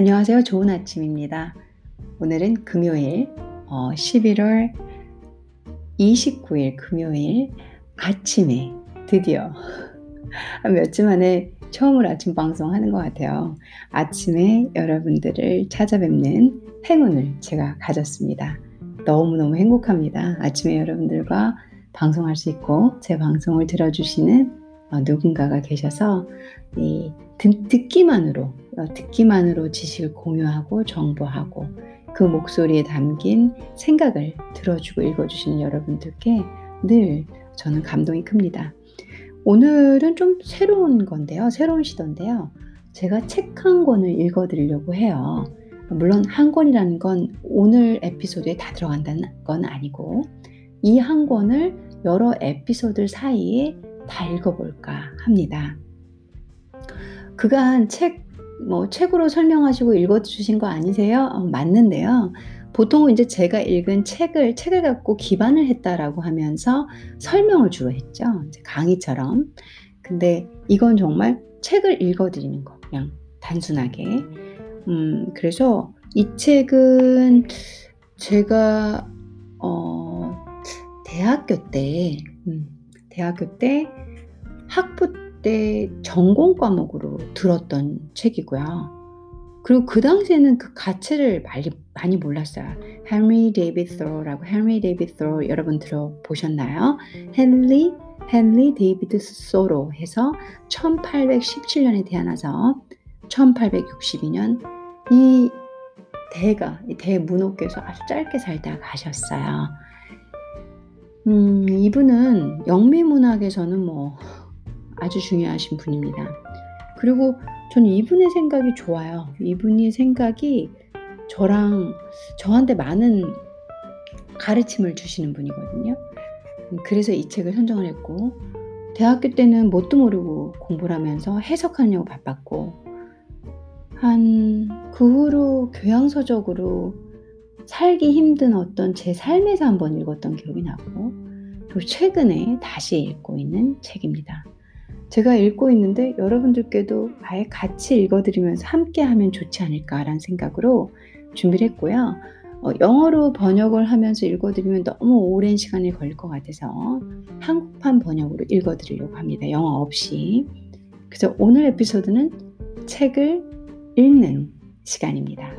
안녕하세요. 좋은 아침입니다. 오늘은 금요일, 어, 11월 29일 금요일 아침에 드디어 몇주 만에 처음으로 아침 방송하는 것 같아요. 아침에 여러분들을 찾아뵙는 행운을 제가 가졌습니다. 너무너무 행복합니다. 아침에 여러분들과 방송할 수 있고 제 방송을 들어주시는 어, 누군가가 계셔서 이 듣, 기만으로 어, 듣기만으로 지식을 공유하고 정보하고 그 목소리에 담긴 생각을 들어주고 읽어주시는 여러분들께 늘 저는 감동이 큽니다. 오늘은 좀 새로운 건데요. 새로운 시도인데요. 제가 책 한 권을 읽어드리려고 해요. 물론 한 권이라는 건 오늘 에피소드에 다 들어간다는 건 아니고 이 한 권을 여러 에피소드 사이에 다 읽어볼까 합니다. 그간 책, 뭐 책으로 설명하시고 읽어주신 거 아니세요? 어, 맞는데요. 보통은 이제 제가 읽은 책을 책을 갖고 기반을 했다라고 하면서 설명을 주로 했죠. 강의처럼. 근데 이건 정말 책을 읽어드리는 거 그냥 단순하게. 음, 그래서 이 책은 제가 어, 대학교 때 음, 대학교 때 학부 때 전공 과목으로 들었던 책이고요. 그리고 그 당시에는 그 가치를 많이, 많이 몰랐어요. 헨리 데이비드 소로라고 헨리 데이비드 소로 여러분 들어보셨나요? 헨리 헨리 데이비드 소로 해서 1817년에 태어나서 1862년 이 대가 이 대문호께서 아주 짧게 살다 가셨어요. 음, 이분은 영미문학에서는 뭐 아주 중요하신 분입니다. 그리고 저는 이분의 생각이 좋아요. 이분의 생각이 저랑 저한테 많은 가르침을 주시는 분이거든요. 그래서 이 책을 선정을 했고 대학교 때는 뭣도 모르고 공부를 하면서 해석하려고 바빴고 한 그 후로 교양서적으로 살기 힘든 어떤 제 삶에서 한번 읽었던 기억이 나고 또 최근에 다시 읽고 있는 책입니다. 제가 읽고 있는데 여러분들께도 아예 같이 읽어드리면서 함께 하면 좋지 않을까라는 생각으로 준비를 했고요. 어, 영어로 번역을 하면서 읽어드리면 너무 오랜 시간이 걸릴 것 같아서 한국판 번역으로 읽어드리려고 합니다. 영어 없이. 그래서 오늘 에피소드는 책을 읽는 시간입니다.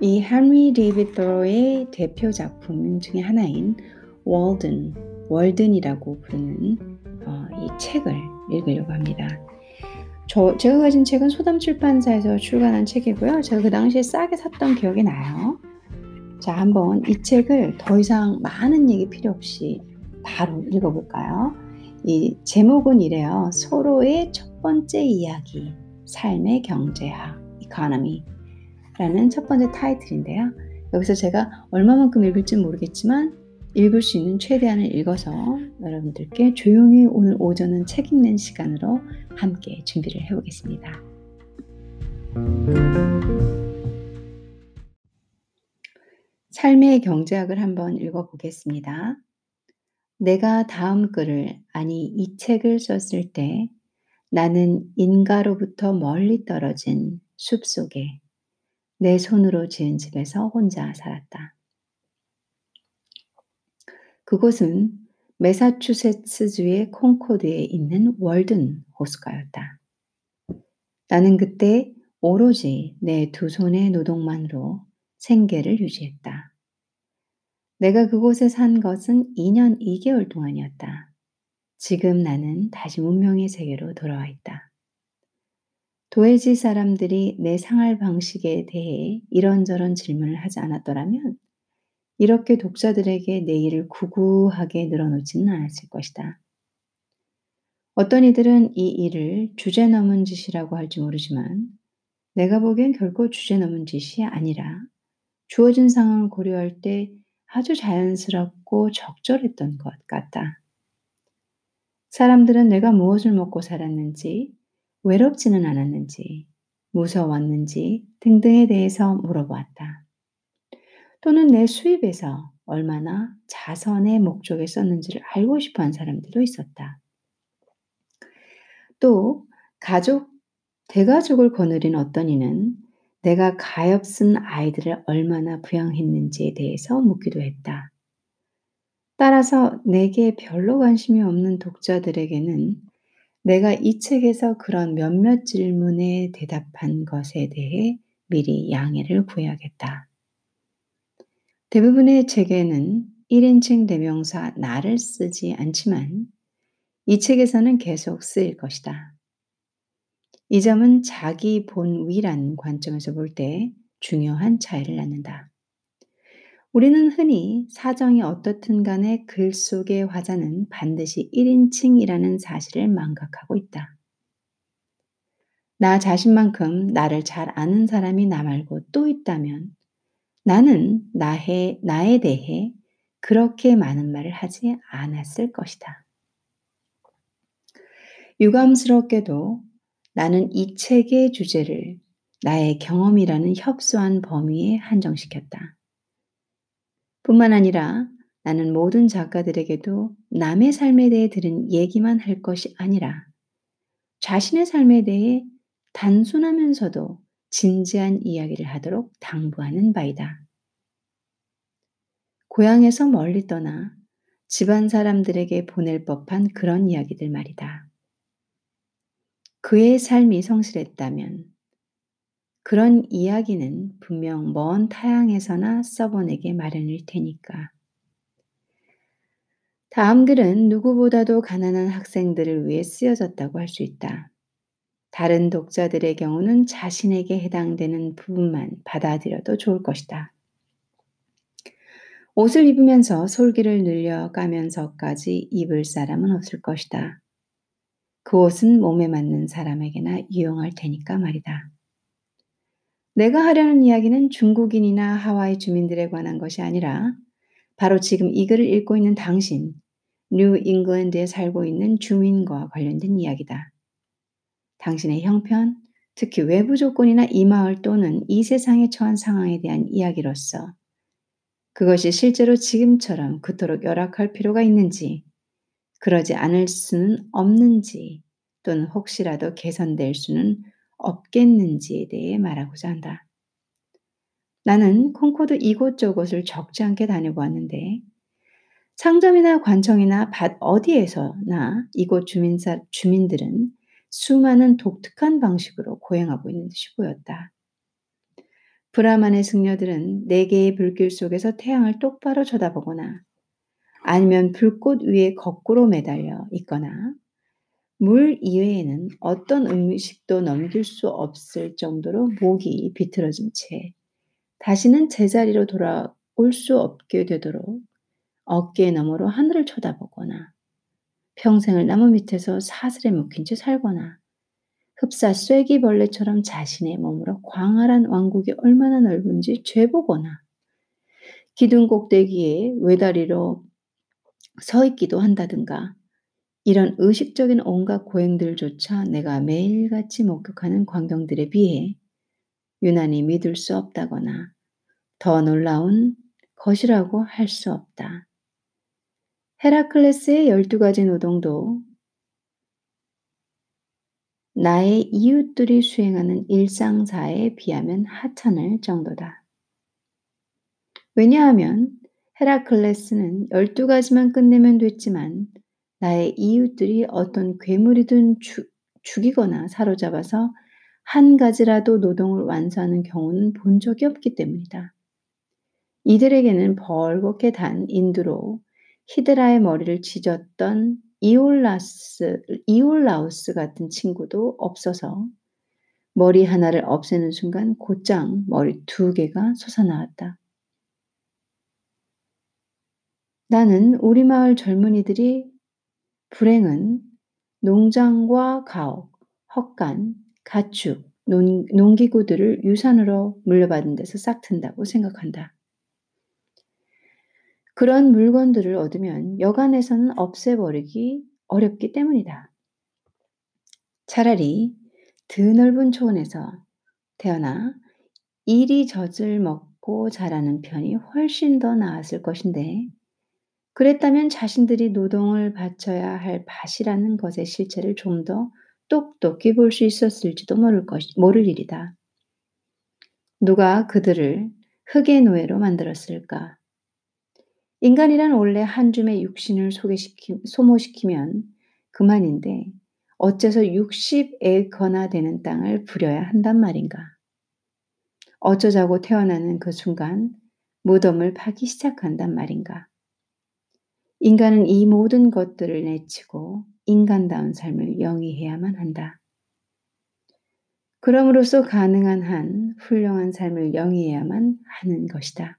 이 헨리 데이비드 소로의 대표 작품 중에 하나인 월든, 월든이라고 부르는 어, 이 책을 읽으려고 합니다. 저, 제가 가진 책은 소담 출판사에서 출간한 책이고요. 제가 그 당시에 싸게 샀던 기억이 나요. 자, 한번 이 책을 더 이상 많은 얘기 필요 없이 바로 읽어볼까요? 이 제목은 이래요. 소로의 첫 번째 이야기, 삶의 경제학, Economy 라는 첫 번째 타이틀인데요. 여기서 제가 얼마만큼 읽을지 모르겠지만 읽을 수 있는 최대한을 읽어서 여러분들께 조용히 오늘 오전은 책 읽는 시간으로 함께 준비를 해보겠습니다. 삶의 경제학을 한번 읽어보겠습니다. 내가 다음 글을, 아니 이 책을 썼을 때 나는 인가로부터 멀리 떨어진 숲 속에 내 손으로 지은 집에서 혼자 살았다. 그곳은 메사추세츠주의 콩코드에 있는 월든 호수가였다. 나는 그때 오로지 내 두 손의 노동만으로 생계를 유지했다. 내가 그곳에 산 것은 2년 2개월 동안이었다. 지금 나는 다시 문명의 세계로 돌아와 있다. 도해지 사람들이 내 생활 방식에 대해 이런저런 질문을 하지 않았더라면 이렇게 독자들에게 내 일을 구구하게 늘어놓지는 않았을 것이다. 어떤 이들은 이 일을 주제 넘은 짓이라고 할지 모르지만 내가 보기엔 결코 주제 넘은 짓이 아니라 주어진 상황을 고려할 때 아주 자연스럽고 적절했던 것 같다. 사람들은 내가 무엇을 먹고 살았는지, 외롭지는 않았는지, 무서웠는지 등등에 대해서 물어보았다. 또는 내 수입에서 얼마나 자선의 목적에 썼는지를 알고 싶어 한 사람들도 있었다. 또 가족 대가족을 거느린 어떤 이는 내가 가엾은 아이들을 얼마나 부양했는지에 대해서 묻기도 했다. 따라서 내게 별로 관심이 없는 독자들에게는 내가 이 책에서 그런 몇몇 질문에 대답한 것에 대해 미리 양해를 구해야겠다. 대부분의 책에는 1인칭 대명사 나를 쓰지 않지만 이 책에서는 계속 쓰일 것이다. 이 점은 자기 본위란 관점에서 볼 때 중요한 차이를 낳는다. 우리는 흔히 사정이 어떻든 간에 글 속의 화자는 반드시 1인칭이라는 사실을 망각하고 있다. 나 자신만큼 나를 잘 아는 사람이 나 말고 또 있다면 나는 나에, 나에 대해 그렇게 많은 말을 하지 않았을 것이다. 유감스럽게도 나는 이 책의 주제를 나의 경험이라는 협소한 범위에 한정시켰다. 뿐만 아니라 나는 모든 작가들에게도 남의 삶에 대해 들은 얘기만 할 것이 아니라 자신의 삶에 대해 단순하면서도 진지한 이야기를 하도록 당부하는 바이다. 고향에서 멀리 떠나 집안 사람들에게 보낼 법한 그런 이야기들 말이다. 그의 삶이 성실했다면 그런 이야기는 분명 먼 타향에서나 써보내게 마련일 테니까. 다음 글은 누구보다도 가난한 학생들을 위해 쓰여졌다고 할 수 있다. 다른 독자들의 경우는 자신에게 해당되는 부분만 받아들여도 좋을 것이다. 옷을 입으면서 솔기를 늘려 가면서까지 입을 사람은 없을 것이다. 그 옷은 몸에 맞는 사람에게나 유용할 테니까 말이다. 내가 하려는 이야기는 중국인이나 하와이 주민들에 관한 것이 아니라 바로 지금 이 글을 읽고 있는 당신, 뉴 잉글랜드에 살고 있는 주민과 관련된 이야기다. 당신의 형편, 특히 외부 조건이나 이 마을 또는 이 세상에 처한 상황에 대한 이야기로서 그것이 실제로 지금처럼 그토록 열악할 필요가 있는지, 그러지 않을 수는 없는지, 또는 혹시라도 개선될 수는 없겠는지에 대해 말하고자 한다. 나는 콩코드 이곳저곳을 적지 않게 다녀보았는데, 상점이나 관청이나 밭 어디에서나 이곳 주민사, 주민들은 수많은 독특한 방식으로 고행하고 있는 듯이 보였다. 브라만의 승려들은 네 개의 불길 속에서 태양을 똑바로 쳐다보거나 아니면 불꽃 위에 거꾸로 매달려 있거나 물 이외에는 어떤 음식도 넘길 수 없을 정도로 목이 비틀어진 채 다시는 제자리로 돌아올 수 없게 되도록 어깨 너머로 하늘을 쳐다보거나 평생을 나무 밑에서 사슬에 묶인 채 살거나 흡사 쐐기벌레처럼 자신의 몸으로 광활한 왕국이 얼마나 넓은지 죄보거나 기둥 꼭대기에 외다리로 서 있기도 한다든가 이런 의식적인 온갖 고행들조차 내가 매일같이 목격하는 광경들에 비해 유난히 믿을 수 없다거나 더 놀라운 것이라고 할 수 없다. 헤라클레스의 12가지 노동도 나의 이웃들이 수행하는 일상사에 비하면 하찮을 정도다. 왜냐하면 헤라클레스는 12가지만 끝내면 됐지만 나의 이웃들이 어떤 괴물이든 주, 죽이거나 사로잡아서 한 가지라도 노동을 완수하는 경우는 본 적이 없기 때문이다. 이들에게는 벌겋게 단 인두로 히드라의 머리를 찢었던 이올라스, 이올라우스 같은 친구도 없어서 머리 하나를 없애는 순간 곧장 머리 두 개가 솟아나왔다. 나는 우리 마을 젊은이들이 불행은 농장과 가옥, 헛간, 가축, 농, 농기구들을 유산으로 물려받은 데서 싹튼다고 생각한다. 그런 물건들을 얻으면 여간에서는 없애버리기 어렵기 때문이다. 차라리 드넓은 초원에서 태어나 이리 젖을 먹고 자라는 편이 훨씬 더 나았을 것인데 그랬다면 자신들이 노동을 바쳐야 할 밭이라는 것의 실체를 좀 더 똑똑히 볼 수 있었을지도 모를 것, 모를 일이다. 누가 그들을 흙의 노예로 만들었을까? 인간이란 원래 한 줌의 육신을 소개시키, 소모시키면 그만인데 어째서 60에이커나 되는 땅을 부려야 한단 말인가? 어쩌자고 태어나는 그 순간 무덤을 파기 시작한단 말인가? 인간은 이 모든 것들을 내치고 인간다운 삶을 영위해야만 한다. 그럼으로써 가능한 한 훌륭한 삶을 영위해야만 하는 것이다.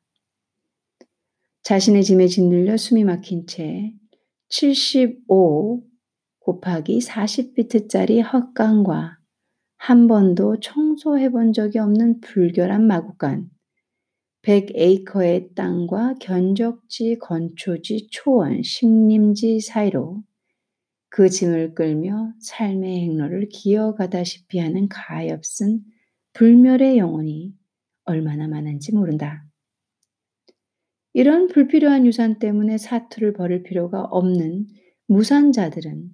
자신의 짐에 짓눌려 숨이 막힌 채 75 곱하기 40비트짜리 헛간과 한 번도 청소해 본 적이 없는 불결한 마구간, 100에이커의 땅과 견적지, 건초지, 초원, 식림지 사이로 그 짐을 끌며 삶의 행로를 기어가다시피 하는 가엾은 불멸의 영혼이 얼마나 많은지 모른다. 이런 불필요한 유산 때문에 사투를 벌일 필요가 없는 무산자들은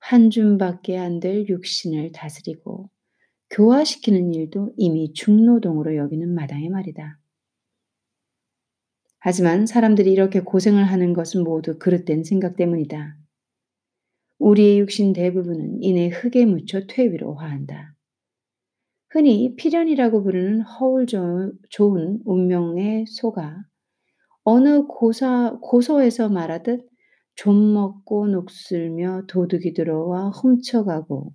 한 줌밖에 안 될 육신을 다스리고 교화시키는 일도 이미 중노동으로 여기는 마당의 말이다. 하지만 사람들이 이렇게 고생을 하는 것은 모두 그릇된 생각 때문이다. 우리의 육신 대부분은 이내 흙에 묻혀 퇴위로 화한다. 흔히 필연이라고 부르는 허울 좋은 운명의 소가 어느 고사, 고소에서 말하듯 좀 먹고 녹슬며 도둑이 들어와 훔쳐가고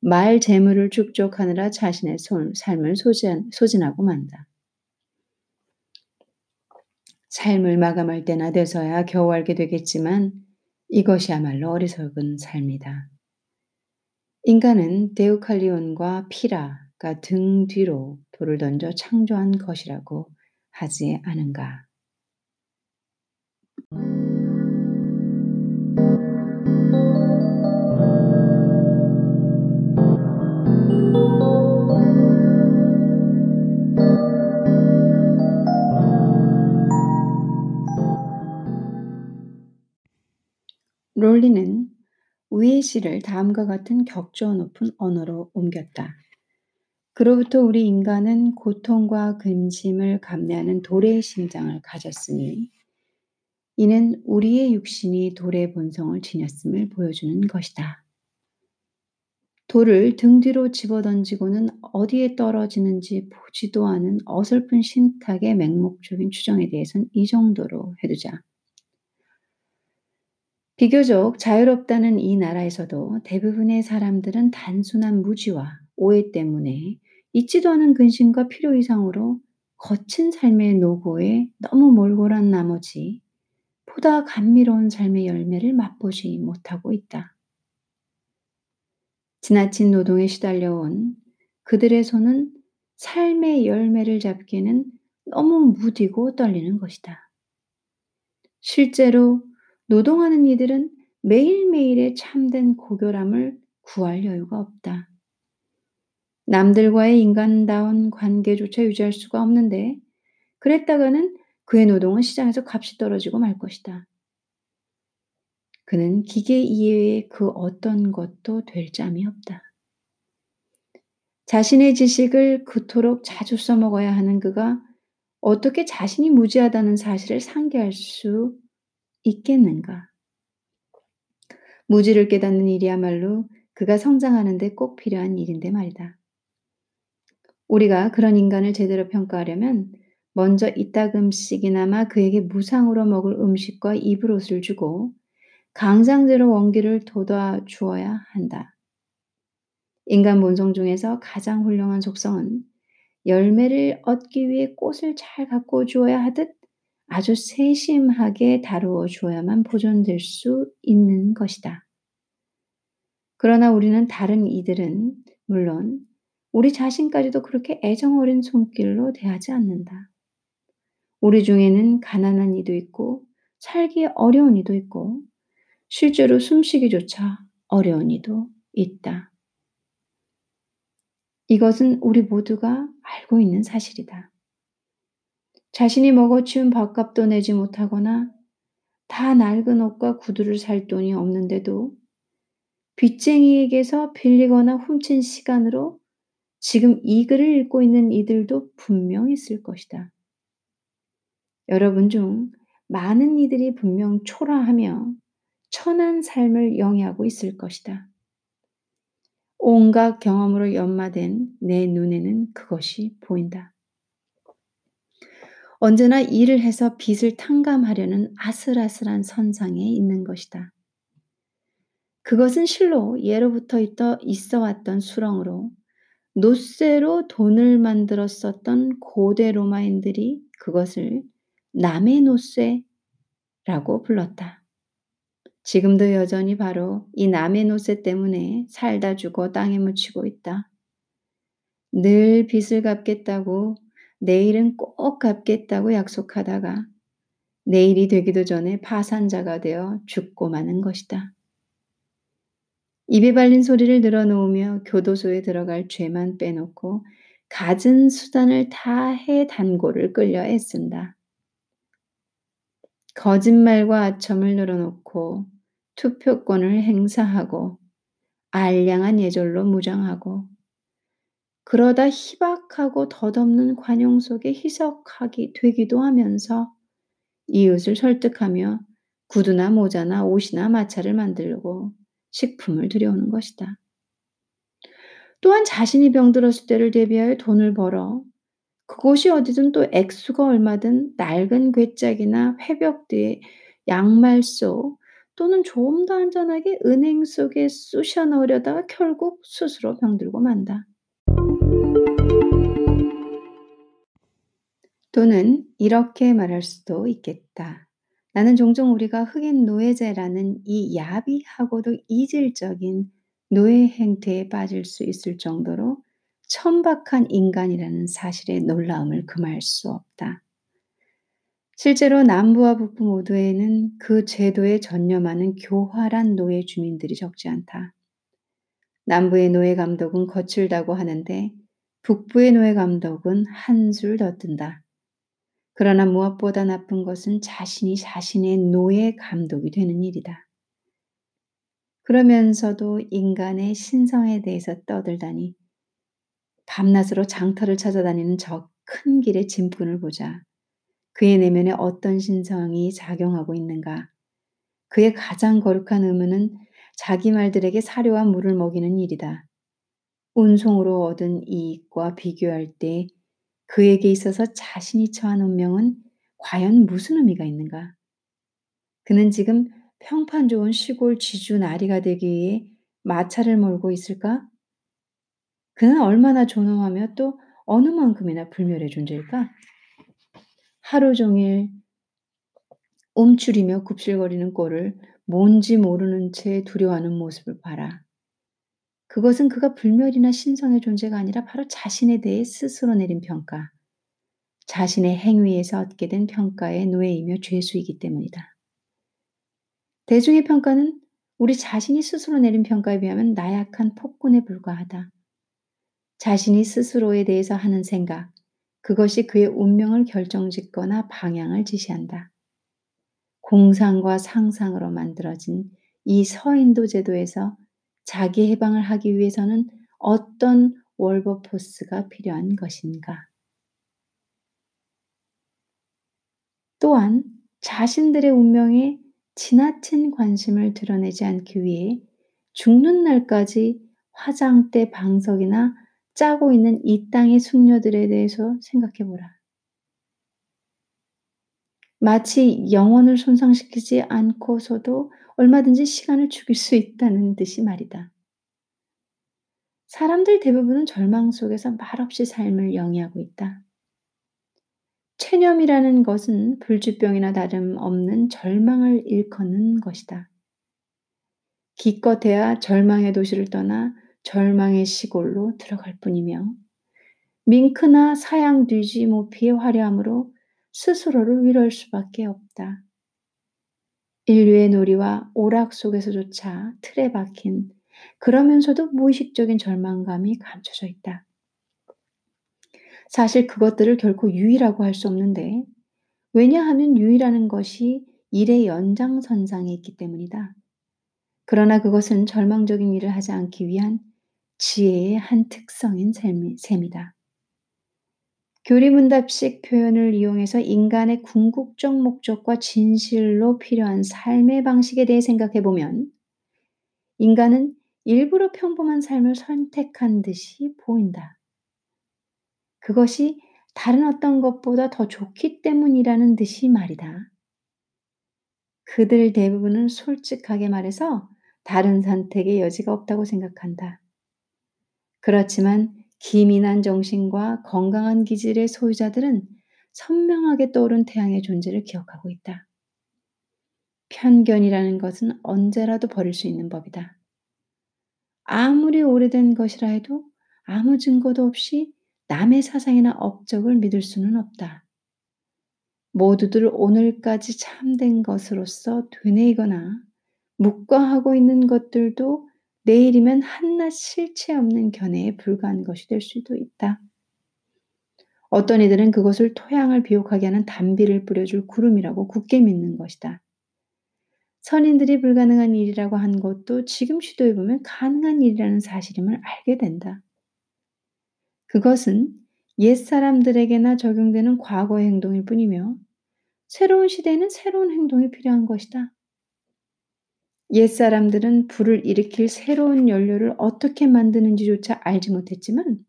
말 재물을 축적하느라 자신의 삶을 소진, 소진하고 만다. 삶을 마감할 때나 돼서야 겨우 알게 되겠지만 이것이야말로 어리석은 삶이다. 인간은 데우칼리온과 피라가 등 뒤로 돌을 던져 창조한 것이라고 하지 않은가. 롤리는 위의 시를 다음과 같은 격조 높은 언어로 옮겼다. 그로부터 우리 인간은 고통과 근심을 감내하는 돌의 심장을 가졌으니 이는 우리의 육신이 돌의 본성을 지녔음을 보여주는 것이다. 돌을 등 뒤로 집어던지고는 어디에 떨어지는지 보지도 않은 어설픈 신탁의 맹목적인 추정에 대해서는 이 정도로 해두자. 비교적 자유롭다는 이 나라에서도 대부분의 사람들은 단순한 무지와 오해 때문에 있지도 않은 근심과 필요 이상으로 거친 삶의 노고에 너무 몰골한 나머지 보다 감미로운 삶의 열매를 맛보지 못하고 있다. 지나친 노동에 시달려온 그들의 손은 삶의 열매를 잡기에는 너무 무디고 떨리는 것이다. 실제로 노동하는 이들은 매일매일의 참된 고결함을 구할 여유가 없다. 남들과의 인간다운 관계조차 유지할 수가 없는데 그랬다가는 그의 노동은 시장에서 값이 떨어지고 말 것이다. 그는 기계 이외의 그 어떤 것도 될 짬이 없다. 자신의 지식을 그토록 자주 써먹어야 하는 그가 어떻게 자신이 무지하다는 사실을 상기할 수 있겠는가? 무지를 깨닫는 일이야말로 그가 성장하는데 꼭 필요한 일인데 말이다. 우리가 그런 인간을 제대로 평가하려면 먼저 이따금씩이나마 그에게 무상으로 먹을 음식과 입을 옷을 주고 강상제로 원기를 돋아 주어야 한다. 인간 본성 중에서 가장 훌륭한 속성은 열매를 얻기 위해 꽃을 잘 가꿔 주어야 하듯 아주 세심하게 다루어 주어야만 보존될 수 있는 것이다. 그러나 우리는 다른 이들은 물론 우리 자신까지도 그렇게 애정 어린 손길로 대하지 않는다. 우리 중에는 가난한 이도 있고 살기 어려운 이도 있고 실제로 숨쉬기조차 어려운 이도 있다. 이것은 우리 모두가 알고 있는 사실이다. 자신이 먹어치운 밥값도 내지 못하거나 다 낡은 옷과 구두를 살 돈이 없는데도 빚쟁이에게서 빌리거나 훔친 시간으로 지금 이 글을 읽고 있는 이들도 분명 있을 것이다. 여러분 중 많은 이들이 분명 초라하며 천한 삶을 영위하고 있을 것이다. 온갖 경험으로 연마된 내 눈에는 그것이 보인다. 언제나 일을 해서 빚을 탕감하려는 아슬아슬한 선상에 있는 것이다. 그것은 실로 예로부터 있어 왔던 수렁으로 노쇠로 돈을 만들었었던 고대 로마인들이 그것을 남의 노쇠라고 불렀다. 지금도 여전히 바로 이 남의 노쇠 때문에 살다 죽어 땅에 묻히고 있다. 늘 빚을 갚겠다고 내일은 꼭 갚겠다고 약속하다가 내일이 되기도 전에 파산자가 되어 죽고 마는 것이다. 입에 발린 소리를 늘어놓으며 교도소에 들어갈 죄만 빼놓고 갖은 수단을 다해 단고를 끌려 애쓴다. 거짓말과 아첨을 늘어놓고 투표권을 행사하고 알량한 예절로 무장하고 그러다 희박하고 덧없는 관용 속에 희석하기 되기도 하면서 이웃을 설득하며 구두나 모자나 옷이나 마차를 만들고 식품을 들여오는 것이다. 또한 자신이 병들었을 때를 대비하여 돈을 벌어 그곳이 어디든 또 액수가 얼마든 낡은 괴짝이나 회벽 뒤에 양말 속 또는 좀 더 안전하게 은행 속에 쑤셔 넣으려다가 결국 스스로 병들고 만다. 또는 이렇게 말할 수도 있겠다. 나는 종종 우리가 흑인 노예제라는 이 야비하고도 이질적인 노예 행태에 빠질 수 있을 정도로 천박한 인간이라는 사실의 놀라움을 금할 수 없다. 실제로 남부와 북부 모두에는 그 제도에 전념하는 교활한 노예 주민들이 적지 않다. 남부의 노예 감독은 거칠다고 하는데 북부의 노예 감독은 한술 더 뜬다. 그러나 무엇보다 나쁜 것은 자신이 자신의 노예 감독이 되는 일이다. 그러면서도 인간의 신성에 대해서 떠들다니 밤낮으로 장터를 찾아다니는 저 큰 길의 짐꾼을 보자. 그의 내면에 어떤 신성이 작용하고 있는가? 그의 가장 거룩한 의무는 자기 말들에게 사료와 물을 먹이는 일이다. 운송으로 얻은 이익과 비교할 때 그에게 있어서 자신이 처한 운명은 과연 무슨 의미가 있는가? 그는 지금 평판 좋은 시골 지주 나리가 되기 위해 마차를 몰고 있을까? 그는 얼마나 존엄하며 또 어느 만큼이나 불멸의 존재일까? 하루 종일 움츠리며 굽실거리는 꼴을 뭔지 모르는 채 두려워하는 모습을 봐라. 그것은 그가 불멸이나 신성의 존재가 아니라 바로 자신에 대해 스스로 내린 평가, 자신의 행위에서 얻게 된 평가의 노예이며 죄수이기 때문이다. 대중의 평가는 우리 자신이 스스로 내린 평가에 비하면 나약한 폭군에 불과하다. 자신이 스스로에 대해서 하는 생각, 그것이 그의 운명을 결정짓거나 방향을 지시한다. 공상과 상상으로 만들어진 이 서인도 제도에서 자기 해방을 하기 위해서는 어떤 월버포스가 필요한 것인가? 또한 자신들의 운명에 지나친 관심을 드러내지 않기 위해 죽는 날까지 화장대 방석이나 짜고 있는 이 땅의 숙녀들에 대해서 생각해 보라. 마치 영혼을 손상시키지 않고서도 얼마든지 시간을 죽일 수 있다는 듯이 말이다. 사람들 대부분은 절망 속에서 말없이 삶을 영위하고 있다. 체념이라는 것은 불주병이나 다름없는 절망을 일컫는 것이다. 기껏해야 절망의 도시를 떠나 절망의 시골로 들어갈 뿐이며 밍크나 사양 뒤지 모피의 화려함으로 스스로를 위로할 수밖에 없다. 인류의 놀이와 오락 속에서조차 틀에 박힌 그러면서도 무의식적인 절망감이 감춰져 있다. 사실 그것들을 결코 유의라고 할 수 없는데 왜냐하면 유의라는 것이 일의 연장선상에 있기 때문이다. 그러나 그것은 절망적인 일을 하지 않기 위한 지혜의 한 특성인 셈이다. 교리문답식 표현을 이용해서 인간의 궁극적 목적과 진실로 필요한 삶의 방식에 대해 생각해 보면 인간은 일부러 평범한 삶을 선택한 듯이 보인다. 그것이 다른 어떤 것보다 더 좋기 때문이라는 듯이 말이다. 그들 대부분은 솔직하게 말해서 다른 선택의 여지가 없다고 생각한다. 그렇지만 기민한 정신과 건강한 기질의 소유자들은 선명하게 떠오른 태양의 존재를 기억하고 있다. 편견이라는 것은 언제라도 버릴 수 있는 법이다. 아무리 오래된 것이라 해도 아무 증거도 없이 남의 사상이나 업적을 믿을 수는 없다. 모두들 오늘까지 참된 것으로서 되뇌이거나 묵과하고 있는 것들도 내일이면 한낱 실체 없는 견해에 불과한 것이 될 수도 있다. 어떤 이들은 그것을 토양을 비옥하게 하는 단비를 뿌려줄 구름이라고 굳게 믿는 것이다. 선인들이 불가능한 일이라고 한 것도 지금 시도해보면 가능한 일이라는 사실임을 알게 된다. 그것은 옛 사람들에게나 적용되는 과거의 행동일 뿐이며 새로운 시대에는 새로운 행동이 필요한 것이다. 옛사람들은 불을 일으킬 새로운 연료를 어떻게 만드는지조차 알지 못했지만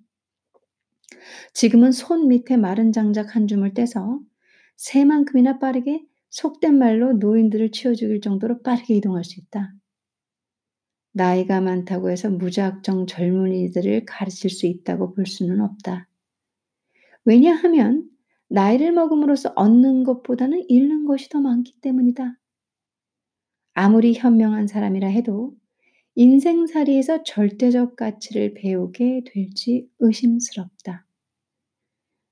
지금은 손 밑에 마른 장작 한 줌을 떼서 새만큼이나 빠르게 속된 말로 노인들을 치워 죽일 정도로 빠르게 이동할 수 있다. 나이가 많다고 해서 무작정 젊은이들을 가르칠 수 있다고 볼 수는 없다. 왜냐하면 나이를 먹음으로써 얻는 것보다는 잃는 것이 더 많기 때문이다. 아무리 현명한 사람이라 해도 인생살이에서 절대적 가치를 배우게 될지 의심스럽다.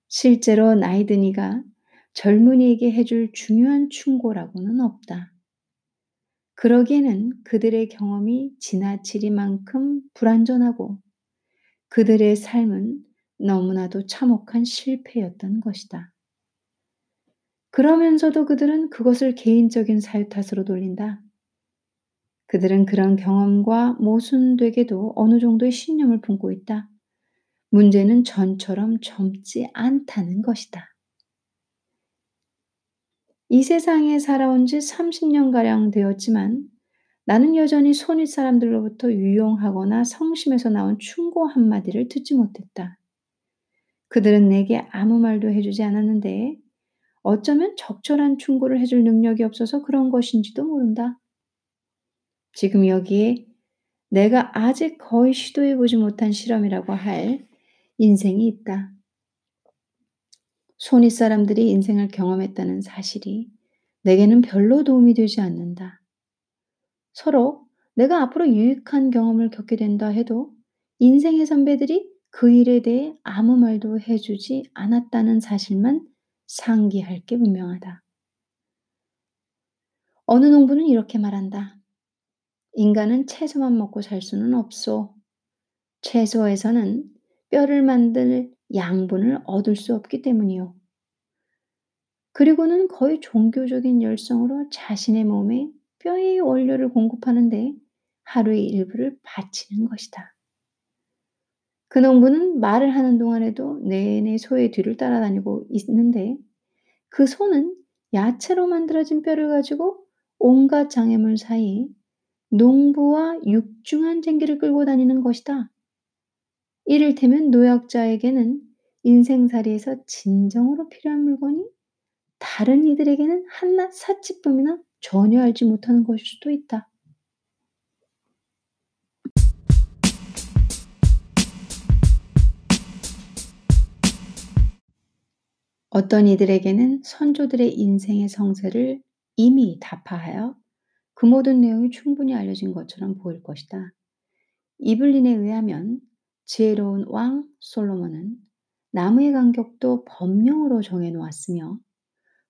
실제로 나이 드니가 젊은이에게 해줄 중요한 충고라고는 없다. 그러기에는 그들의 경험이 지나치리만큼 불완전하고 그들의 삶은 너무나도 참혹한 실패였던 것이다. 그러면서도 그들은 그것을 개인적인 사유 탓으로 돌린다. 그들은 그런 경험과 모순되게도 어느 정도의 신념을 품고 있다. 문제는 전처럼 젊지 않다는 것이다. 이 세상에 살아온 지 30년가량 되었지만 나는 여전히 손윗 사람들로부터 유용하거나 성심에서 나온 충고 한마디를 듣지 못했다. 그들은 내게 아무 말도 해주지 않았는데 어쩌면 적절한 충고를 해줄 능력이 없어서 그런 것인지도 모른다. 지금 여기에 내가 아직 거의 시도해보지 못한 실험이라고 할 인생이 있다. 손윗 사람들이 인생을 경험했다는 사실이 내게는 별로 도움이 되지 않는다. 서로 내가 앞으로 유익한 경험을 겪게 된다 해도 인생의 선배들이 그 일에 대해 아무 말도 해주지 않았다는 사실만 상기할 게 분명하다. 어느 농부는 이렇게 말한다. 인간은 채소만 먹고 살 수는 없소. 채소에서는 뼈를 만들 양분을 얻을 수 없기 때문이요. 그리고는 거의 종교적인 열성으로 자신의 몸에 뼈의 원료를 공급하는데 하루의 일부를 바치는 것이다. 그 농부는 말을 하는 동안에도 내내 소의 뒤를 따라다니고 있는데 그 소는 야채로 만들어진 뼈를 가지고 온갖 장애물 사이 농부와 육중한 쟁기를 끌고 다니는 것이다. 이를테면 노약자에게는 인생살이에서 진정으로 필요한 물건이 다른 이들에게는 한낱 사치품이나 전혀 알지 못하는 것일 수도 있다. 어떤 이들에게는 선조들의 인생의 성세를 이미 답하하여 그 모든 내용이 충분히 알려진 것처럼 보일 것이다. 이블린에 의하면 지혜로운 왕 솔로몬은 나무의 간격도 법령으로 정해 놓았으며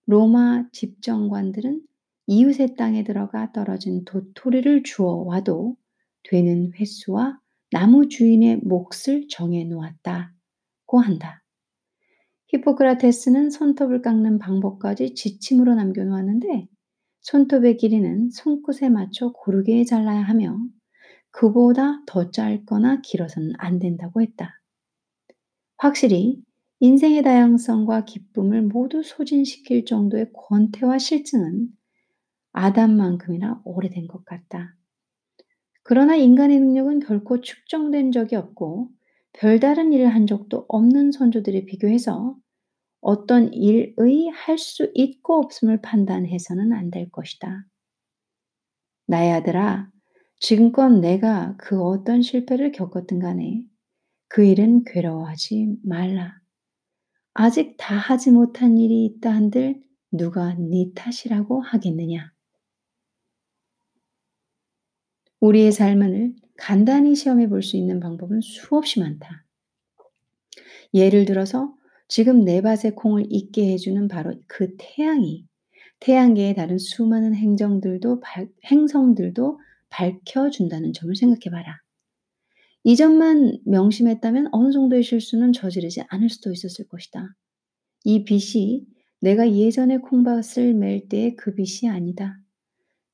로마 집정관들은 이웃의 땅에 들어가 떨어진 도토리를 주워 와도 되는 횟수와 나무 주인의 몫을 정해 놓았다고 한다. 히포크라테스는 손톱을 깎는 방법까지 지침으로 남겨 놓았는데 손톱의 길이는 손끝에 맞춰 고르게 잘라야 하며 그보다 더 짧거나 길어서는 안 된다고 했다. 확실히 인생의 다양성과 기쁨을 모두 소진시킬 정도의 권태와 실증은 아담만큼이나 오래된 것 같다. 그러나 인간의 능력은 결코 축정된 적이 없고 별다른 일을 한 적도 없는 선조들에 비교해서 어떤 일의 할 수 있고 없음을 판단해서는 안 될 것이다. 나의 아들아, 지금껏 내가 그 어떤 실패를 겪었든 간에 그 일은 괴로워하지 말라. 아직 다 하지 못한 일이 있다 한들 누가 네 탓이라고 하겠느냐? 우리의 삶을 간단히 시험해 볼 수 있는 방법은 수없이 많다. 예를 들어서 지금 내 밭에 콩을 익게 해주는 바로 그 태양이 태양계의 다른 수많은 행정들도 발, 행성들도 밝혀준다는 점을 생각해 봐라. 이 점만 명심했다면 어느 정도의 실수는 저지르지 않을 수도 있었을 것이다. 이 빛이 내가 예전에 콩밭을 맬 때의 그 빛이 아니다.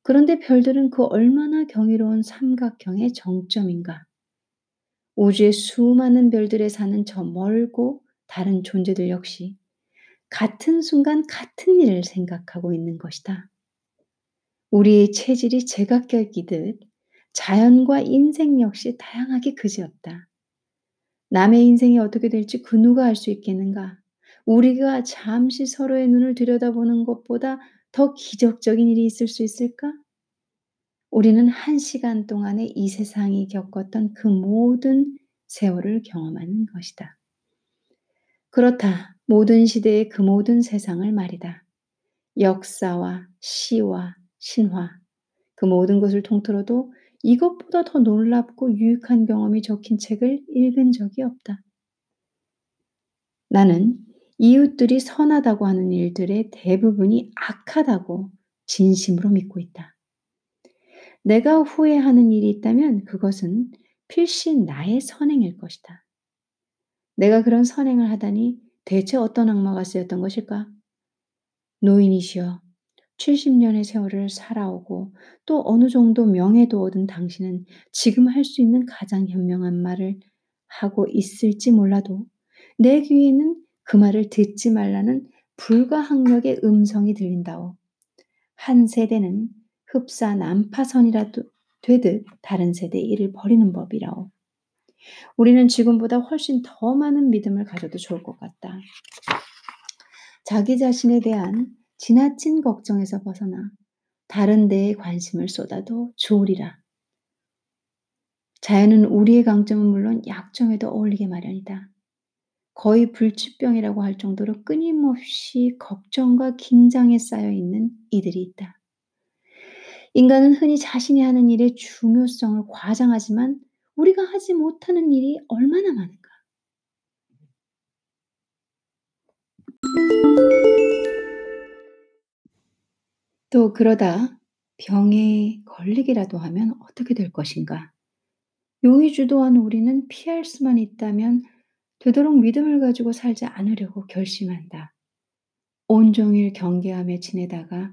그런데 별들은 그 얼마나 경이로운 삼각형의 정점인가. 우주의 수많은 별들에 사는 저 멀고 다른 존재들 역시 같은 순간 같은 일을 생각하고 있는 것이다. 우리의 체질이 제각각이듯 자연과 인생 역시 다양하게 그지없다. 남의 인생이 어떻게 될지 그 누가 알 수 있겠는가? 우리가 잠시 서로의 눈을 들여다보는 것보다 더 기적적인 일이 있을 수 있을까? 우리는 한 시간 동안에 이 세상이 겪었던 그 모든 세월을 경험하는 것이다. 그렇다. 모든 시대의 그 모든 세상을 말이다. 역사와 시와 신화, 그 모든 것을 통틀어도 이것보다 더 놀랍고 유익한 경험이 적힌 책을 읽은 적이 없다. 나는 이웃들이 선하다고 하는 일들의 대부분이 악하다고 진심으로 믿고 있다. 내가 후회하는 일이 있다면 그것은 필시 나의 선행일 것이다. 내가 그런 선행을 하다니 대체 어떤 악마가 쓰였던 것일까? 노인이시여, 70년의 세월을 살아오고 또 어느 정도 명예도 얻은 당신은 지금 할 수 있는 가장 현명한 말을 하고 있을지 몰라도 내 귀에는 그 말을 듣지 말라는 불가항력의 음성이 들린다오. 한 세대는 흡사 난파선이라도 되듯 다른 세대의 일을 버리는 법이라오. 우리는 지금보다 훨씬 더 많은 믿음을 가져도 좋을 것 같다. 자기 자신에 대한 지나친 걱정에서 벗어나 다른 데에 관심을 쏟아도 좋으리라. 자연은 우리의 강점은 물론 약점에도 어울리게 마련이다. 거의 불치병이라고 할 정도로 끊임없이 걱정과 긴장에 쌓여 있는 이들이 있다. 인간은 흔히 자신이 하는 일의 중요성을 과장하지만 우리가 하지 못하는 일이 얼마나 많은가. 또 그러다 병에 걸리기라도 하면 어떻게 될 것인가? 용이 주도한 우리는 피할 수만 있다면 되도록 믿음을 가지고 살지 않으려고 결심한다. 온종일 경계하며 지내다가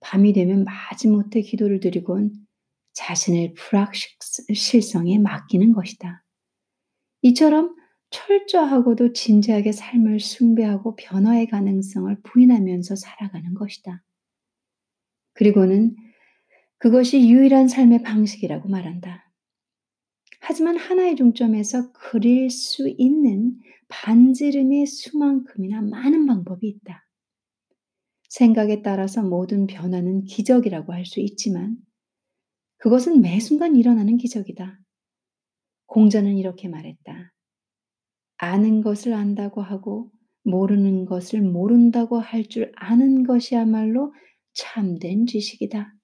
밤이 되면 마지못해 기도를 드리곤 자신을 불확실성에 맡기는 것이다. 이처럼 철저하고도 진지하게 삶을 숭배하고 변화의 가능성을 부인하면서 살아가는 것이다. 그리고는 그것이 유일한 삶의 방식이라고 말한다. 하지만 하나의 중점에서 그릴 수 있는 반지름의 수만큼이나 많은 방법이 있다. 생각에 따라서 모든 변화는 기적이라고 할 수 있지만 그것은 매 순간 일어나는 기적이다. 공자는 이렇게 말했다. 아는 것을 안다고 하고 모르는 것을 모른다고 할 줄 아는 것이야말로 참된 지식이다.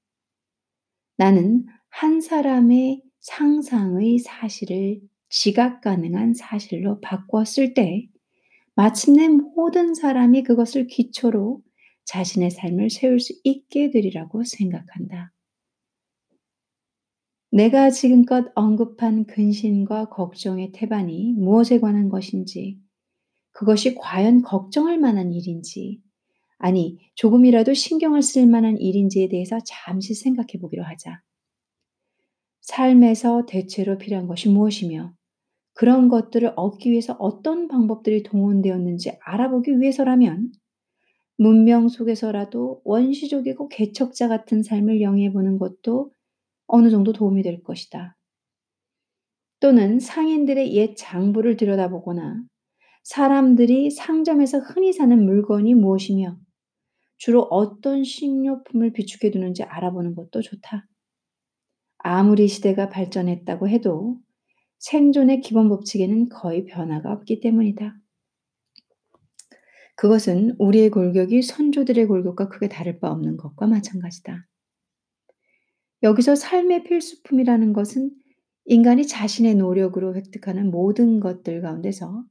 나는 한 사람의 상상의 사실을 지각 가능한 사실로 바꿨을 때 마침내 모든 사람이 그것을 기초로 자신의 삶을 세울 수 있게 되리라고 생각한다. 내가 지금껏 언급한 근심과 걱정의 태반이 무엇에 관한 것인지, 그것이 과연 걱정할 만한 일인지, 아니, 조금이라도 신경을 쓸 만한 일인지에 대해서 잠시 생각해 보기로 하자. 삶에서 대체로 필요한 것이 무엇이며 그런 것들을 얻기 위해서 어떤 방법들이 동원되었는지 알아보기 위해서라면 문명 속에서라도 원시족이고 개척자 같은 삶을 영위해 보는 것도 어느 정도 도움이 될 것이다. 또는 상인들의 옛 장부를 들여다보거나 사람들이 상점에서 흔히 사는 물건이 무엇이며 주로 어떤 식료품을 비축해 두는지 알아보는 것도 좋다. 아무리 시대가 발전했다고 해도 생존의 기본 법칙에는 거의 변화가 없기 때문이다. 그것은 우리의 골격이 선조들의 골격과 크게 다를 바 없는 것과 마찬가지다. 여기서 삶의 필수품이라는 것은 인간이 자신의 노력으로 획득하는 모든 것들 가운데서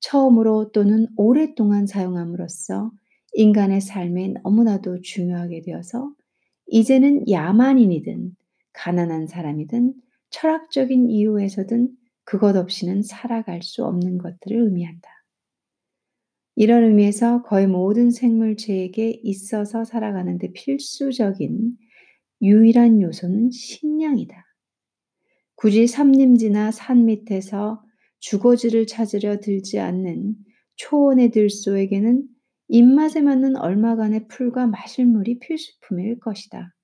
처음으로 또는 오랫동안 사용함으로써 인간의 삶에 너무나도 중요하게 되어서 이제는 야만인이든 가난한 사람이든 철학적인 이유에서든 그것 없이는 살아갈 수 없는 것들을 의미한다. 이런 의미에서 거의 모든 생물체에게 있어서 살아가는데 필수적인 유일한 요소는 식량이다. 굳이 삼림지나 산 밑에서 주거지를 찾으려 들지 않는 초원의 들소에게는 입맛에 맞는 얼마간의 풀과 마실 물이 필수품일 것이다.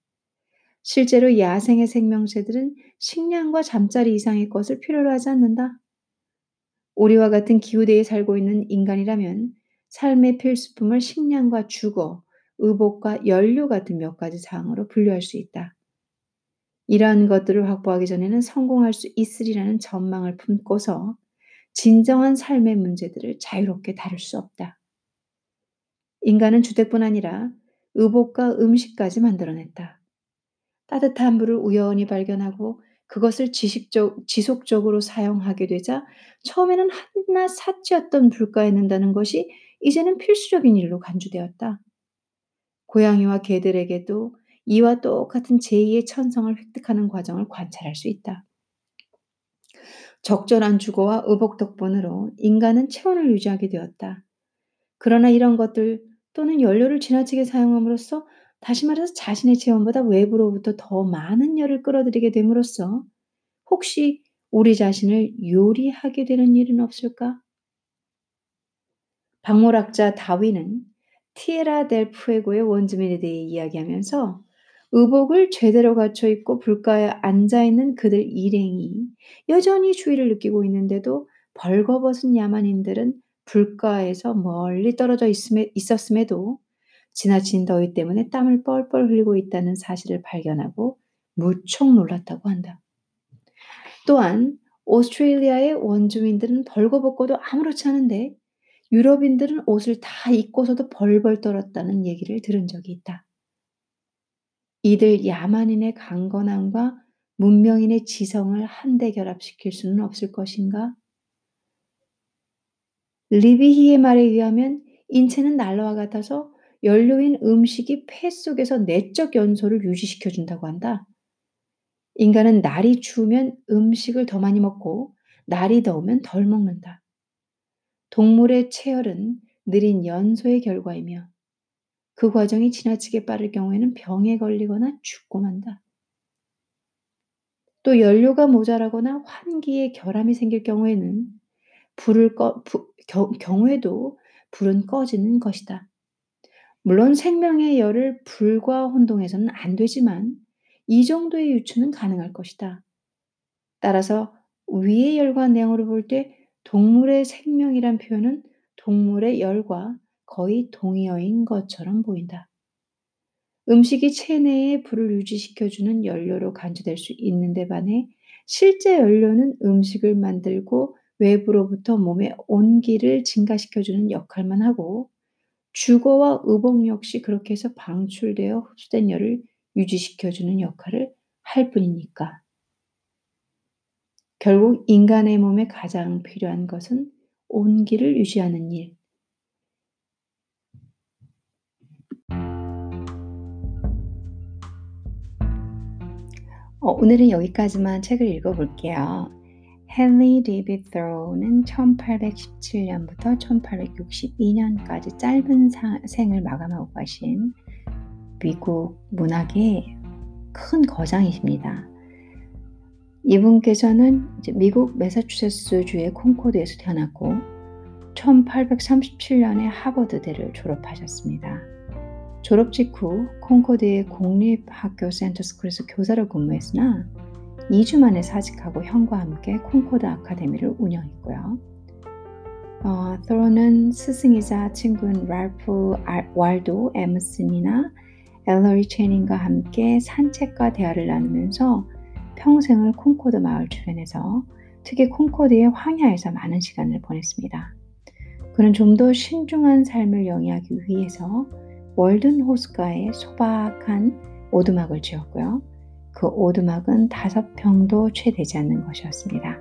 실제로 야생의 생명체들은 식량과 잠자리 이상의 것을 필요로 하지 않는다. 우리와 같은 기후대에 살고 있는 인간이라면 삶의 필수품을 식량과 주거, 의복과 연료 같은 몇 가지 사항으로 분류할 수 있다. 이러한 것들을 확보하기 전에는 성공할 수 있으리라는 전망을 품고서 진정한 삶의 문제들을 자유롭게 다룰 수 없다. 인간은 주택뿐 아니라 의복과 음식까지 만들어냈다. 따뜻한 물을 우연히 발견하고 그것을 지식적, 지속적으로 사용하게 되자 처음에는 하나 사치였던 불가에 는다는 것이 이제는 필수적인 일로 간주되었다. 고양이와 개들에게도 이와 똑같은 제2의 천성을 획득하는 과정을 관찰할 수 있다. 적절한 주거와 의복 덕분으로 인간은 체온을 유지하게 되었다. 그러나 이런 것들 또는 연료를 지나치게 사용함으로써 다시 말해서 자신의 체온보다 외부로부터 더 많은 열을 끌어들이게 됨으로써 혹시 우리 자신을 요리하게 되는 일은 없을까? 박물학자 다윈은 티에라 델 푸에고의 원주민에 대해 이야기하면서 의복을 제대로 갖춰 입고 불가에 앉아 있는 그들 일행이 여전히 추위를 느끼고 있는데도 벌거벗은 야만인들은 불가에서 멀리 떨어져 있었음에도 지나친 더위 때문에 땀을 뻘뻘 흘리고 있다는 사실을 발견하고 무척 놀랐다고 한다. 또한 오스트레일리아의 원주민들은 벌거벗고도 아무렇지 않은데 유럽인들은 옷을 다 입고서도 벌벌 떨었다는 얘기를 들은 적이 있다. 이들 야만인의 강건함과 문명인의 지성을 한데 결합시킬 수는 없을 것인가? 리비히의 말에 의하면 인체는 난로와 같아서 연료인 음식이 폐 속에서 내적 연소를 유지시켜 준다고 한다. 인간은 날이 추우면 음식을 더 많이 먹고 날이 더우면 덜 먹는다. 동물의 체열은 느린 연소의 결과이며 그 과정이 지나치게 빠를 경우에는 병에 걸리거나 죽고 만다. 또 연료가 모자라거나 환기에 결함이 생길 경우에는 불을 꺼, 부, 겨, 경우에도 불은 꺼지는 것이다. 물론 생명의 열을 불과 혼동해서는 안 되지만 이 정도의 유추는 가능할 것이다. 따라서 위의 열과 내용으로 볼 때 동물의 생명이란 표현은 동물의 열과 거의 동의어인 것처럼 보인다. 음식이 체내에 불을 유지시켜주는 연료로 간주될 수 있는데 반해 실제 연료는 음식을 만들고 외부로부터 몸의 온기를 증가시켜주는 역할만 하고 주거와 의복 역시 그렇게 해서 방출되어 흡수된 열을 유지시켜주는 역할을 할 뿐이니까. 결국 인간의 몸에 가장 필요한 것은 온기를 유지하는 일, 어, 오늘은 여기까지만 책을 읽어볼게요. 헨리 데이빗 thoreau는 1817년부터 1862년까지 짧은 사, 생을 마감하고 가신 미국 문학의 큰 거장이십니다. 이분께서는 미국 매사추세츠주의 콩코드에서 태어났고 1837년에 하버드대를 졸업하셨습니다. 졸업 직후 콩코드의 공립학교 센터스쿨에서 교사로 근무했으나 2주 만에 사직하고 형과 함께 콩코드 아카데미를 운영했고요. 어, 토로는 스승이자 친구인 랄프 왈도 에머슨이나 엘러리 체닝과 함께 산책과 대화를 나누면서 평생을 콩코드 마을 주변에서 특히 콩코드의 황야에서 많은 시간을 보냈습니다. 그는 좀 더 신중한 삶을 영위하기 위해서 월든 호스가의 소박한 오두막을 지었고요. 그 오두막은 다섯 평도 채 되지 않는 것이었습니다.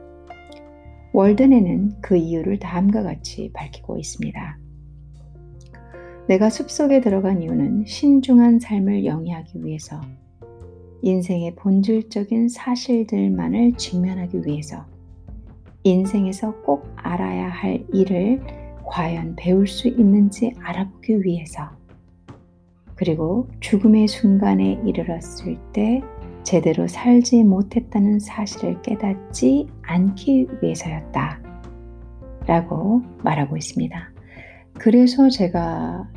월든에는 그 이유를 다음과 같이 밝히고 있습니다. 내가 숲속에 들어간 이유는 신중한 삶을 영위하기 위해서, 인생의 본질적인 사실들만을 직면하기 위해서, 인생에서 꼭 알아야 할 일을 과연 배울 수 있는지 알아보기 위해서, 그리고 죽음의 순간에 이르렀을 때 제대로 살지 못했다는 사실을 깨닫지 않기 위해서였다. 라고 말하고 있습니다. 그래서 제가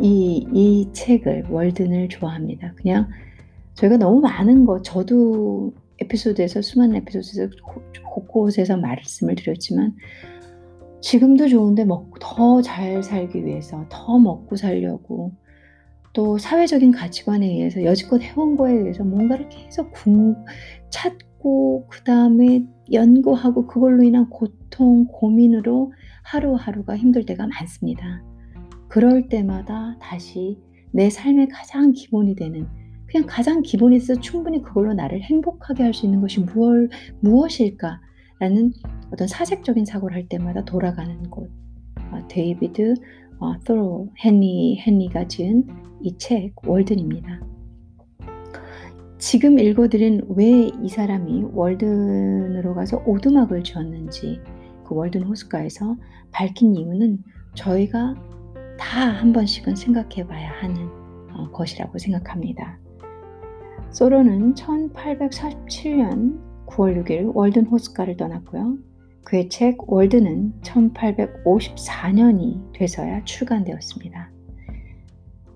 이, 이 책을, 월든을 좋아합니다. 그냥 저희가 너무 많은 거, 저도 에피소드에서, 수많은 에피소드에서 곳곳에서 말씀을 드렸지만, 지금도 좋은데 더잘 살기 위해서, 더 먹고 살려고, 또 사회적인 가치관에 의해서 여지껏 해온 거에 의해서 뭔가를 계속 궁, 찾고 그 다음에 연구하고 그걸로 인한 고통, 고민으로 하루하루가 힘들 때가 많습니다. 그럴 때마다 다시 내 삶의 가장 기본이 되는 그냥 가장 기본이 있어 충분히 그걸로 나를 행복하게 할 수 있는 것이 무얼, 무엇일까 라는 어떤 사색적인 사고를 할 때마다 돌아가는 곳. 어, 데이비드 어, 소로 헨리 헨리가 지은 이 책 월든입니다. 지금 읽어드린 왜 이 사람이 월든으로 가서 오두막을 지었는지 그 월든 호숫가에서 밝힌 이유는 저희가 다 한 번씩은 생각해 봐야 하는 어, 것이라고 생각합니다. 소로는 1847년 9월 6일 월든 호숫가를 떠났고요. 그의 책 월드는 1854년이 돼서야 출간되었습니다.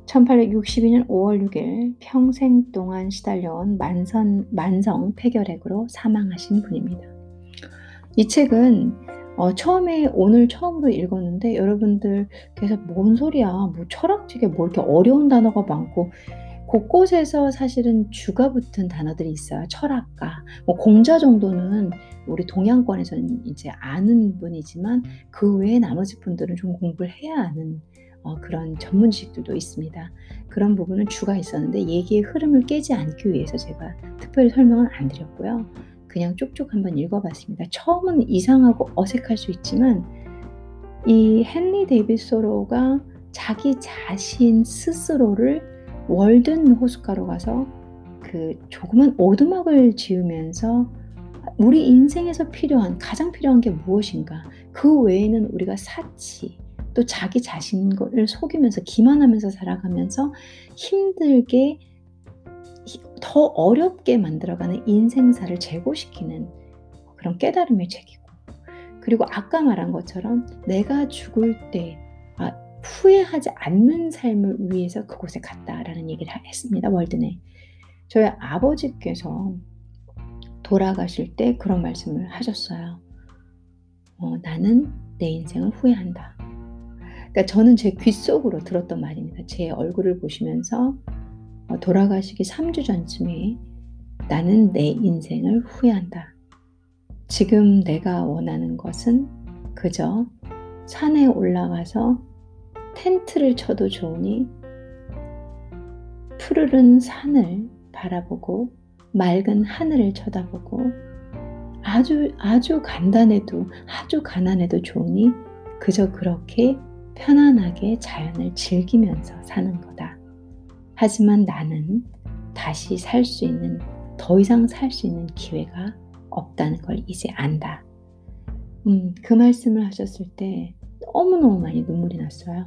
1862년 5월 6일 평생 동안 시달려온 만선, 만성 폐결핵으로 사망하신 분입니다. 이 책은 어, 처음에 오늘 처음으로 읽었는데 여러분들께서 뭔 소리야 뭐 철학책에 뭐 이렇게 어려운 단어가 많고 곳곳에서 사실은 주가 붙은 단어들이 있어요. 철학가, 뭐 공자 정도는 우리 동양권에서는 이제 아는 분이지만 그 외에 나머지 분들은 좀 공부를 해야 하는 어, 그런 전문 지식들도 있습니다. 그런 부분은 주가 있었는데 얘기의 흐름을 깨지 않기 위해서 제가 특별히 설명을 안 드렸고요. 그냥 쭉쭉 한번 읽어봤습니다. 처음은 이상하고 어색할 수 있지만 이 헨리 데이비드 소로가 자기 자신 스스로를 월든 호숫가로 가서 그 조그만 오두막을 지으면서 우리 인생에서 필요한 가장 필요한 게 무엇인가? 그 외에는 우리가 사치 또 자기 자신을 속이면서 기만하면서 살아가면서 힘들게 더 어렵게 만들어가는 인생사를 제고시키는 그런 깨달음의 책이고. 그리고 아까 말한 것처럼 내가 죽을 때 아, 후회하지 않는 삶을 위해서 그곳에 갔다라는 얘기를 했습니다. 월드네. 저희 아버지께서 돌아가실 때 그런 말씀을 하셨어요. 어, 나는 내 인생을 후회한다. 그러니까 저는 제 귓속으로 들었던 말입니다. 제 얼굴을 보시면서 어, 돌아가시기 3주 전쯤에 나는 내 인생을 후회한다. 지금 내가 원하는 것은 그저 산에 올라가서 텐트를 쳐도 좋으니 푸르른 산을 바라보고 맑은 하늘을 쳐다보고 아주 아주 간단해도 아주 가난해도 좋으니 그저 그렇게 편안하게 자연을 즐기면서 사는 거다. 하지만 나는 다시 살 수 있는 더 이상 살 수 있는 기회가 없다는 걸 이제 안다. 음, 그 말씀을 하셨을 때 너무너무 많이 눈물이 났어요.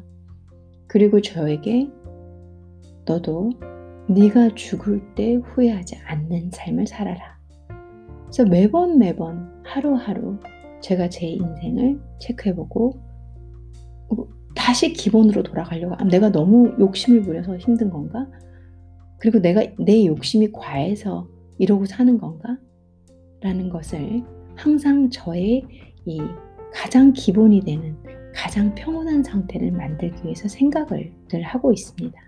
그리고 저에게 너도 네가 죽을 때 후회하지 않는 삶을 살아라. 그래서 매번 매번 하루하루 제가 제 인생을 체크해보고 어, 다시 기본으로 돌아가려고 내가 너무 욕심을 부려서 힘든 건가? 그리고 내가 내 욕심이 과해서 이러고 사는 건가? 라는 것을 항상 저의 이 가장 기본이 되는 가장 평온한 상태를 만들기 위해서 생각을 늘 하고 있습니다.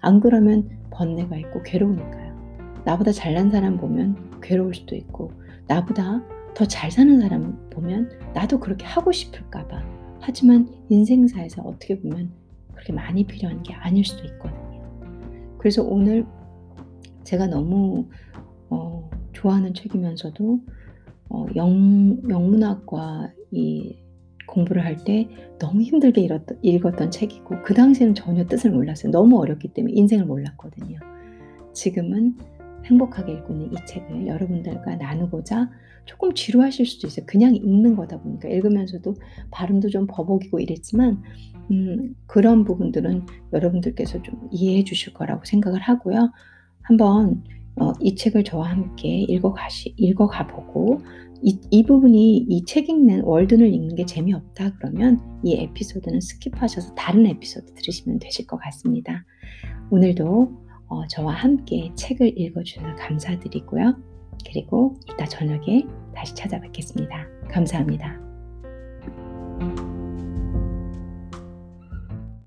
안 그러면 번뇌가 있고 괴로우니까요. 나보다 잘난 사람 보면 괴로울 수도 있고, 나보다 더 잘 사는 사람 보면 나도 그렇게 하고 싶을까봐. 하지만 인생사에서 어떻게 보면 그렇게 많이 필요한 게 아닐 수도 있거든요. 그래서 오늘 제가 너무 어, 좋아하는 책이면서도 어, 영, 영문학과 이 공부를 할 때 너무 힘들게 읽었던, 읽었던 책이고 그 당시에는 전혀 뜻을 몰랐어요. 너무 어렵기 때문에 인생을 몰랐거든요. 지금은 행복하게 읽고 있는 이 책을 여러분들과 나누고자 조금 지루하실 수도 있어요. 그냥 읽는 거다 보니까 읽으면서도 발음도 좀 버벅이고 이랬지만 음, 그런 부분들은 여러분들께서 좀 이해해 주실 거라고 생각을 하고요. 한번 어, 이 책을 저와 함께 읽어가시, 읽어가보고 이, 이 부분이 이 책 읽는 월든을 읽는 게 재미없다 그러면 이 에피소드는 스킵하셔서 다른 에피소드 들으시면 되실 것 같습니다. 오늘도 어, 저와 함께 책을 읽어주셔서 감사드리고요. 그리고 이따 저녁에 다시 찾아뵙겠습니다. 감사합니다.